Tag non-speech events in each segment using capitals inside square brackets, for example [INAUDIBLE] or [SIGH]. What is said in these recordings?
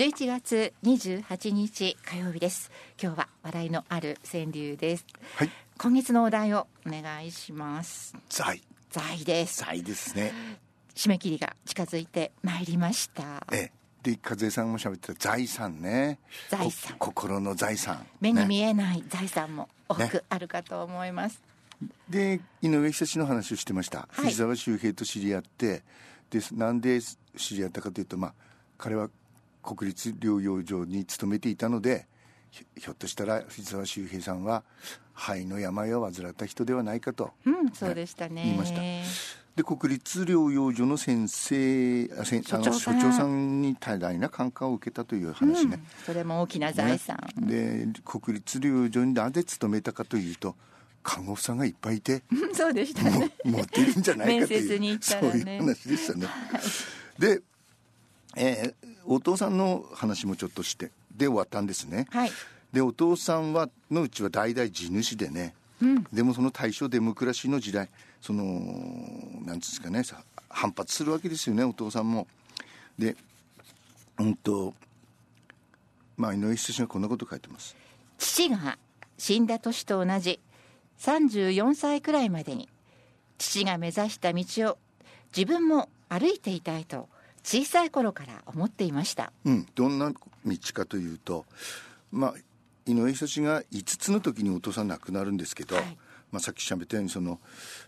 11月28日火曜日です。今日は笑いのある川柳です。はい。今月のお題をお願いします。財。財です。財ですね。締め切りが近づいてまいりました。ええ。で和江さんも喋ってた財産ね。財産。こ心の財産。目にね。見えない財産も多ねくあるかと思います、で井上久志の話をしてました、い。藤沢周平と知り合って。でなんで知り合ったかというとまあ彼は国立療養所に勤めていたのでひひょっとしたら藤沢周平さんは肺の病を患った人ではないかとうんそうでしたね。言いました。で国立療養所の先生あ所長さん。所長さんに多大な感化を受けたという話ね、それも大きな財産、ね。で国立療養所になぜ勤めたかというと看護婦さんがいっぱいいてうんそうでしたね。も持ってるんじゃないかという面接に行ったそういう話でしたね。で、えーお父さんの話もちょっとしてで終わったんですね。はいでお父さんはのうちは代々地主でね、でもその大正デモクラシーの時代そのなんですかねさ反発するわけですよねお父さんも。でうんとまあ井上久志がこんなこと書いてます。父が死んだ年と同じ34歳くらいまでに父が目指した道を自分も歩いていたいと小さい頃から思っていました。うん、どんな道かというと、まあ、井上久志が5つの時にお父さん亡くなるんですけど、はい。まあ、さっきしゃべったようにその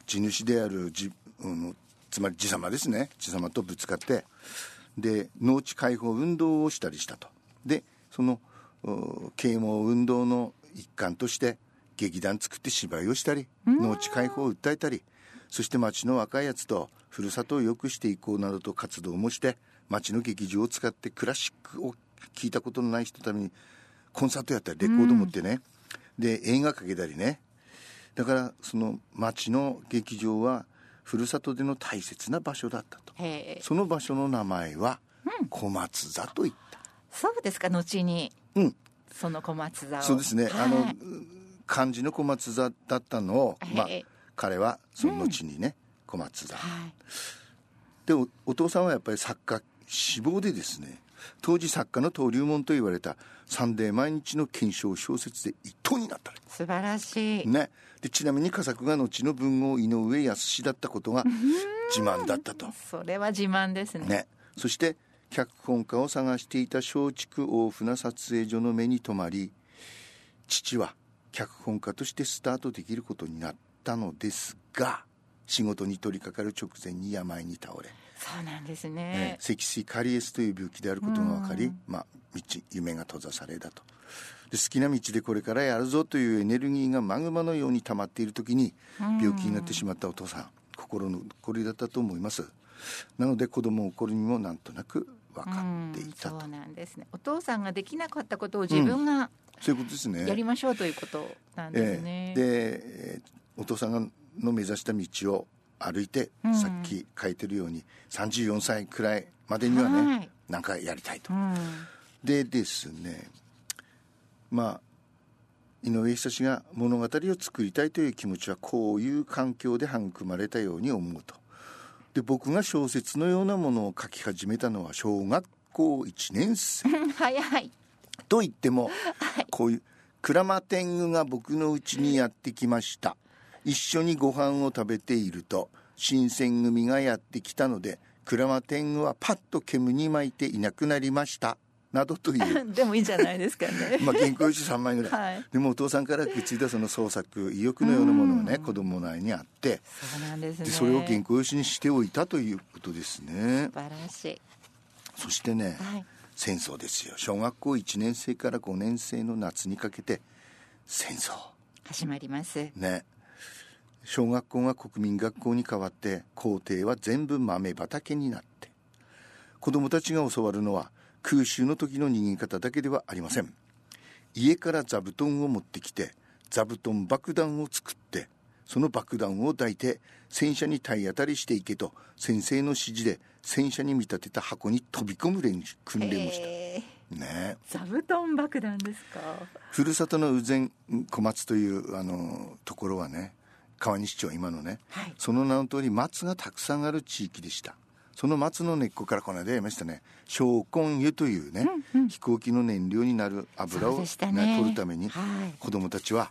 地主であるじ、うん、つまり地様ですね。地様とぶつかってで農地解放運動をしたりしたと。でそのう啓蒙運動の一環として劇団作って芝居をしたり農地解放を訴えたりそして町の若いやつとふるさとを良くしていこうなどと活動もして町の劇場を使ってクラシックを聴いたことのない人のためにコンサートやったりレコード持ってね、で映画かけたりね。だからその町の劇場はふるさとでの大切な場所だったと。その場所の名前は小松座と言った、そうですか後に。うん。その小松座を。そうですね、はい。あの漢字の小松座だったのを、まあええ、彼はその後にね、小松座はい。でおお父さんはやっぱり作家志望でですね当時作家の登竜門と言われた「サンデー毎日」の検証小説で一等になった。素晴らしい、ね。でちなみに佳作が後の文豪井上康だったことが自慢だったと。それは自慢ですね。ね。そして脚本家を探していた松竹大船撮影所の目に留まり父は脚本家としてスタートできることになったのですが仕事に取り掛かる直前に病に倒れ、そうなんですね。ね、積水カリエスという病気であることが分かり、まあ、道夢が閉ざされたと。で好きな道でこれからやるぞというエネルギーがマグマのように溜まっている時に病気になってしまったお父さん心の残りだったと思います。なので子供の頃にもなんとなく分かっていたと、そうなんです。ねお父さんができなかったことを自分がそういうことですね。やりましょうということなんですね、ええ。で、えーお父さんがの目指した道を歩いて、うんさっき書いてるように34歳くらいまでにはね、はい。なんかやりたいと、うん。でですねまあ井上久志が物語を作りたいという気持ちはこういう環境で育まれたように思うと。で僕が小説のようなものを書き始めたのは小学校1年生。[LAUGHS] 早い。と言っても、こういうクラマテングが僕の家にやってきました一緒にご飯を食べていると新選組がやってきたのでクラマテングはパッと煙に巻いていなくなりました。などという。[LAUGHS] でもいいんじゃないですかね。[LAUGHS] まあ原稿用紙3枚ぐらい、はい。でもお父さんから受け継いだその創作意欲のようなものがね子供の内にあって。そうなんですね。でそれを原稿用紙にしておいたということですね。素晴らしい。そしてね、はい。戦争ですよ。小学校1年生から5年生の夏にかけて戦争。始まります。ね小学校が国民学校に変わって校庭は全部豆畑になって子供たちが教わるのは空襲の時の逃げ方だけではありません。家から座布団を持ってきて座布団爆弾を作ってその爆弾を抱いて戦車に体当たりしていけと先生の指示で戦車に見立てた箱に飛び込む練習訓練をした。へー。ね。座布団爆弾ですか？ふるさとの宇前小松というあのところはね川西町今のね、はい。その名の通り松がたくさんある地域でした。その松の根っこからこの間言いましたね。小根油というね、うんうん、飛行機の燃料になる油を、ね、ね、取るために、はい、子供たちは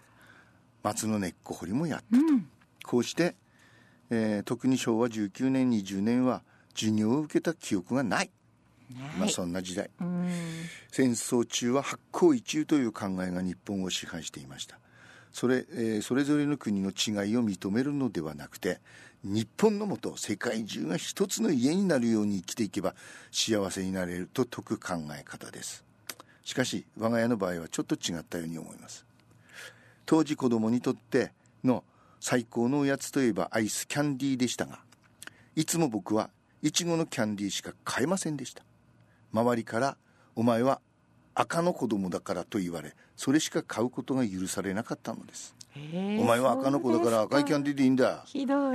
松の根っこ掘りもやったと、うん、こうして、えー、特に昭和19年20年は授業を受けた記憶がない。まあ、そんな時代。戦争中は八甲一中という考えが日本を支配していましたそれ,、えー、それぞれの国の違いを認めるのではなくて日本のもと世界中が一つの家になるように生きていけば幸せになれると説く考え方です。しかし我が家の場合はちょっと違ったように思います。当時子供にとっての最高のおやつといえばアイスキャンディーでしたがいつも僕はいちごのキャンディーしか買えませんでした。周りから「お前は赤の子供だから」と言われそれしか買うことが許されなかったのです。お前は赤の子だから赤いキャンディーでいいんだ。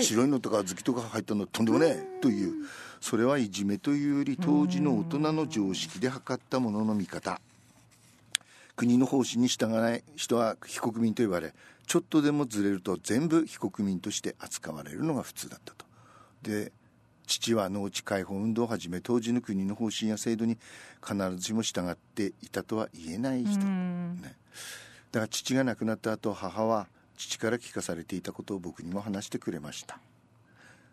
白いのとか小豆とか入ったのとんでもねえという。それはいじめというより当時の大人の常識で測ったものの見方。国の方針に従わない人は非国民と言われちょっとでもずれると全部非国民として扱われるのが普通だったと。で父は農地解放運動をはじめ当時の国の方針や制度に必ずしも従っていたとは言えない人、ね、だから父が亡くなった後母は父から聞かされていたことを僕にも話してくれました。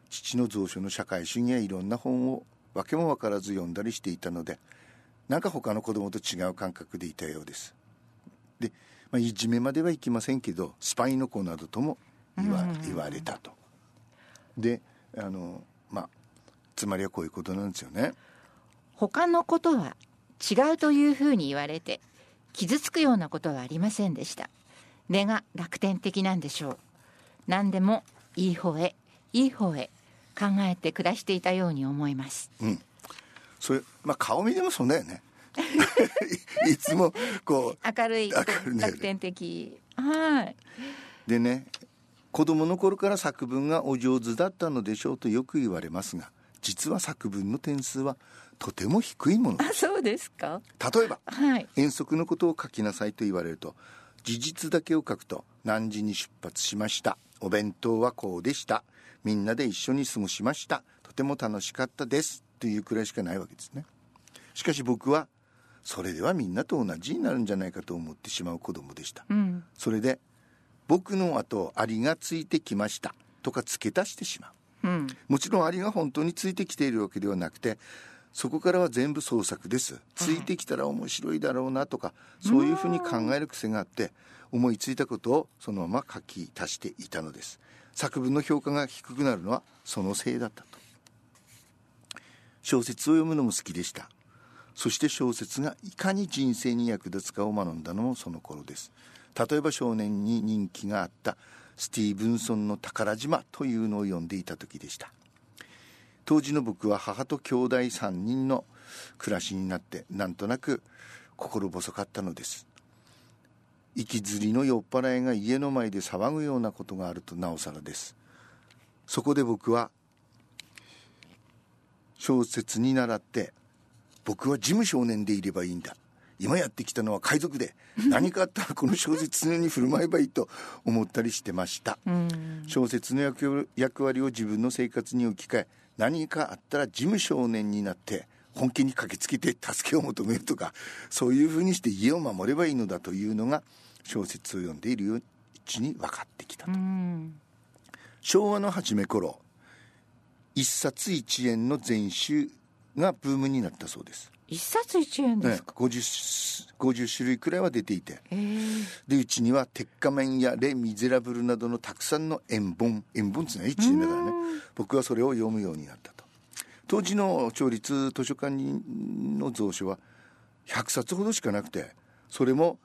父の蔵書の社会主義やいろんな本を訳も分からず読んだりしていたのでなんか他の子供と違う感覚でいたようです。で、まあ、いじめまではいきませんけどスパイの子などとも言わ,、言われたと。であのまあつまりはこういうことなんですよね。他のことは違うというふうに言われて傷つくようなことはありませんでした。根が楽天的なんでしょう。何でもいい方へいい方へ考えて暮らしていたように思います。うん。それまあ顔見でもそうだよね。[LAUGHS] いつもこう明るい楽天的。はい。でね子供の頃から作文がお上手だったのでしょうとよく言われますが実は作文の点数はとても低いものあそうですか。例えば、はい、遠足のことを書きなさいと言われると事実だけを書くと何時に出発しました。お弁当はこうでした。みんなで一緒に過ごしました。とても楽しかったです。というくらいしかないわけですね。しかし僕はそれではみんなと同じになるんじゃないかと思ってしまう子供でした、うん、それで僕の後アリがついてきました。とか付け足してしまううん、もちろんアリが本当についてきているわけではなくてそこからは全部創作です。ついてきたら面白いだろうなとか、そういうふうに考える癖があって思いついたことをそのまま書き足していたのです。作文の評価が低くなるのはそのせいだったと。小説を読むのも好きでした。そして小説がいかに人生に役立つかを学んだのもその頃です。例えば少年に人気があったスティーブンソンの宝島というのを読んでいた時でした。当時の僕は母と兄弟3人の暮らしになってなんとなく心細かったのです。息づりの酔っ払いが家の前で騒ぐようなことがあるとなおさらです。そこで僕は小説に倣って僕は事務少年でいればいいんだ。今やってきたのは海賊で何かあったらこの小説常に振る舞えばいいと思ったりしてました。小説の役割を自分の生活に置き換え何かあったら事務少年になって本気に駆けつけて助けを求めるとかそういうふうにして家を守ればいいのだというのが小説を読んでいるうちに分かってきたと。昭和の初め頃一冊一円の全集がブームになったそうです一冊一円ですか、ね、50, 50種類くらいは出ていて。でうちには鉄仮面やレ・ミゼラブルなどのたくさんの円本。円本っていうのは1円だからね。僕はそれを読むようになったと。当時の町立図書館の蔵書は100冊ほどしかなくてそれも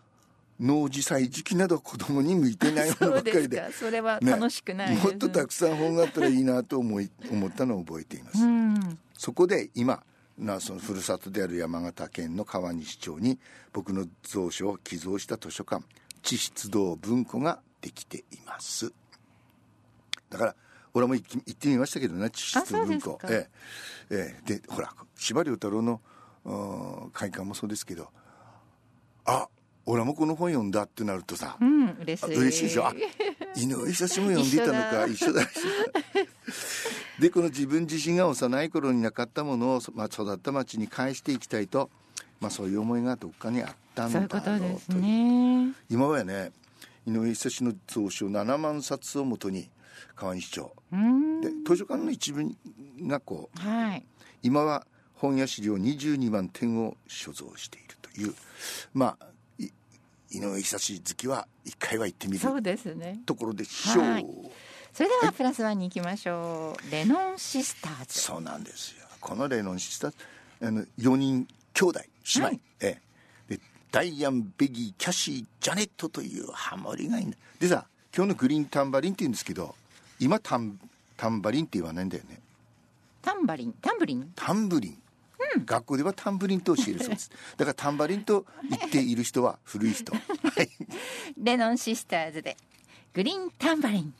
農事祭時期など子供に向いてないものばっかりで。それは楽しくない、ね、もっとたくさん本があったらいいなと思い思ったのを覚えています、そこで今なそのふるさとである山形県の川西町に僕の蔵書を寄贈した図書館地質堂文庫ができています。だから俺も行ってみましたけどね地質文庫。ええええ、でほら司馬太郎の会館もそうですけどあ俺もこの本読んだってなるとさ、うん、嬉しい。嬉しいでしょ。あ井上久志も読んでいたのか [LAUGHS] 一緒だ一緒だでこの自分自身が幼い頃になかったものを、まあ、育った町に返していきたいと、まあ、そういう思いがどっかにあったんだろうと。いうね。今はね井上久志の蔵書7万冊をもとに川西町うん。で図書館の一部がこうはい。今は本や資料22万点を所蔵しているという。まあい井上久志好きは一回は行ってみるそうですね。ところでしょう、はいそれではプラスワンに行きましょう。レノンシスターズ。そうなんですよ。このレノンシスターあの4人兄弟姉妹、はい。ええ。でダイアンベギーキャシージャネットというハモリがいいんだ。でさ今日のグリーンタンバリンって言うんですけど今タンタンバリンって言わないんだよね。タンバリン？タンブリン？タンブリン、学校ではタンブリンと教えるそうです。[LAUGHS] だからタンバリンと言っている人は古い人。はい。レノンシスターズでグリーンタンバリン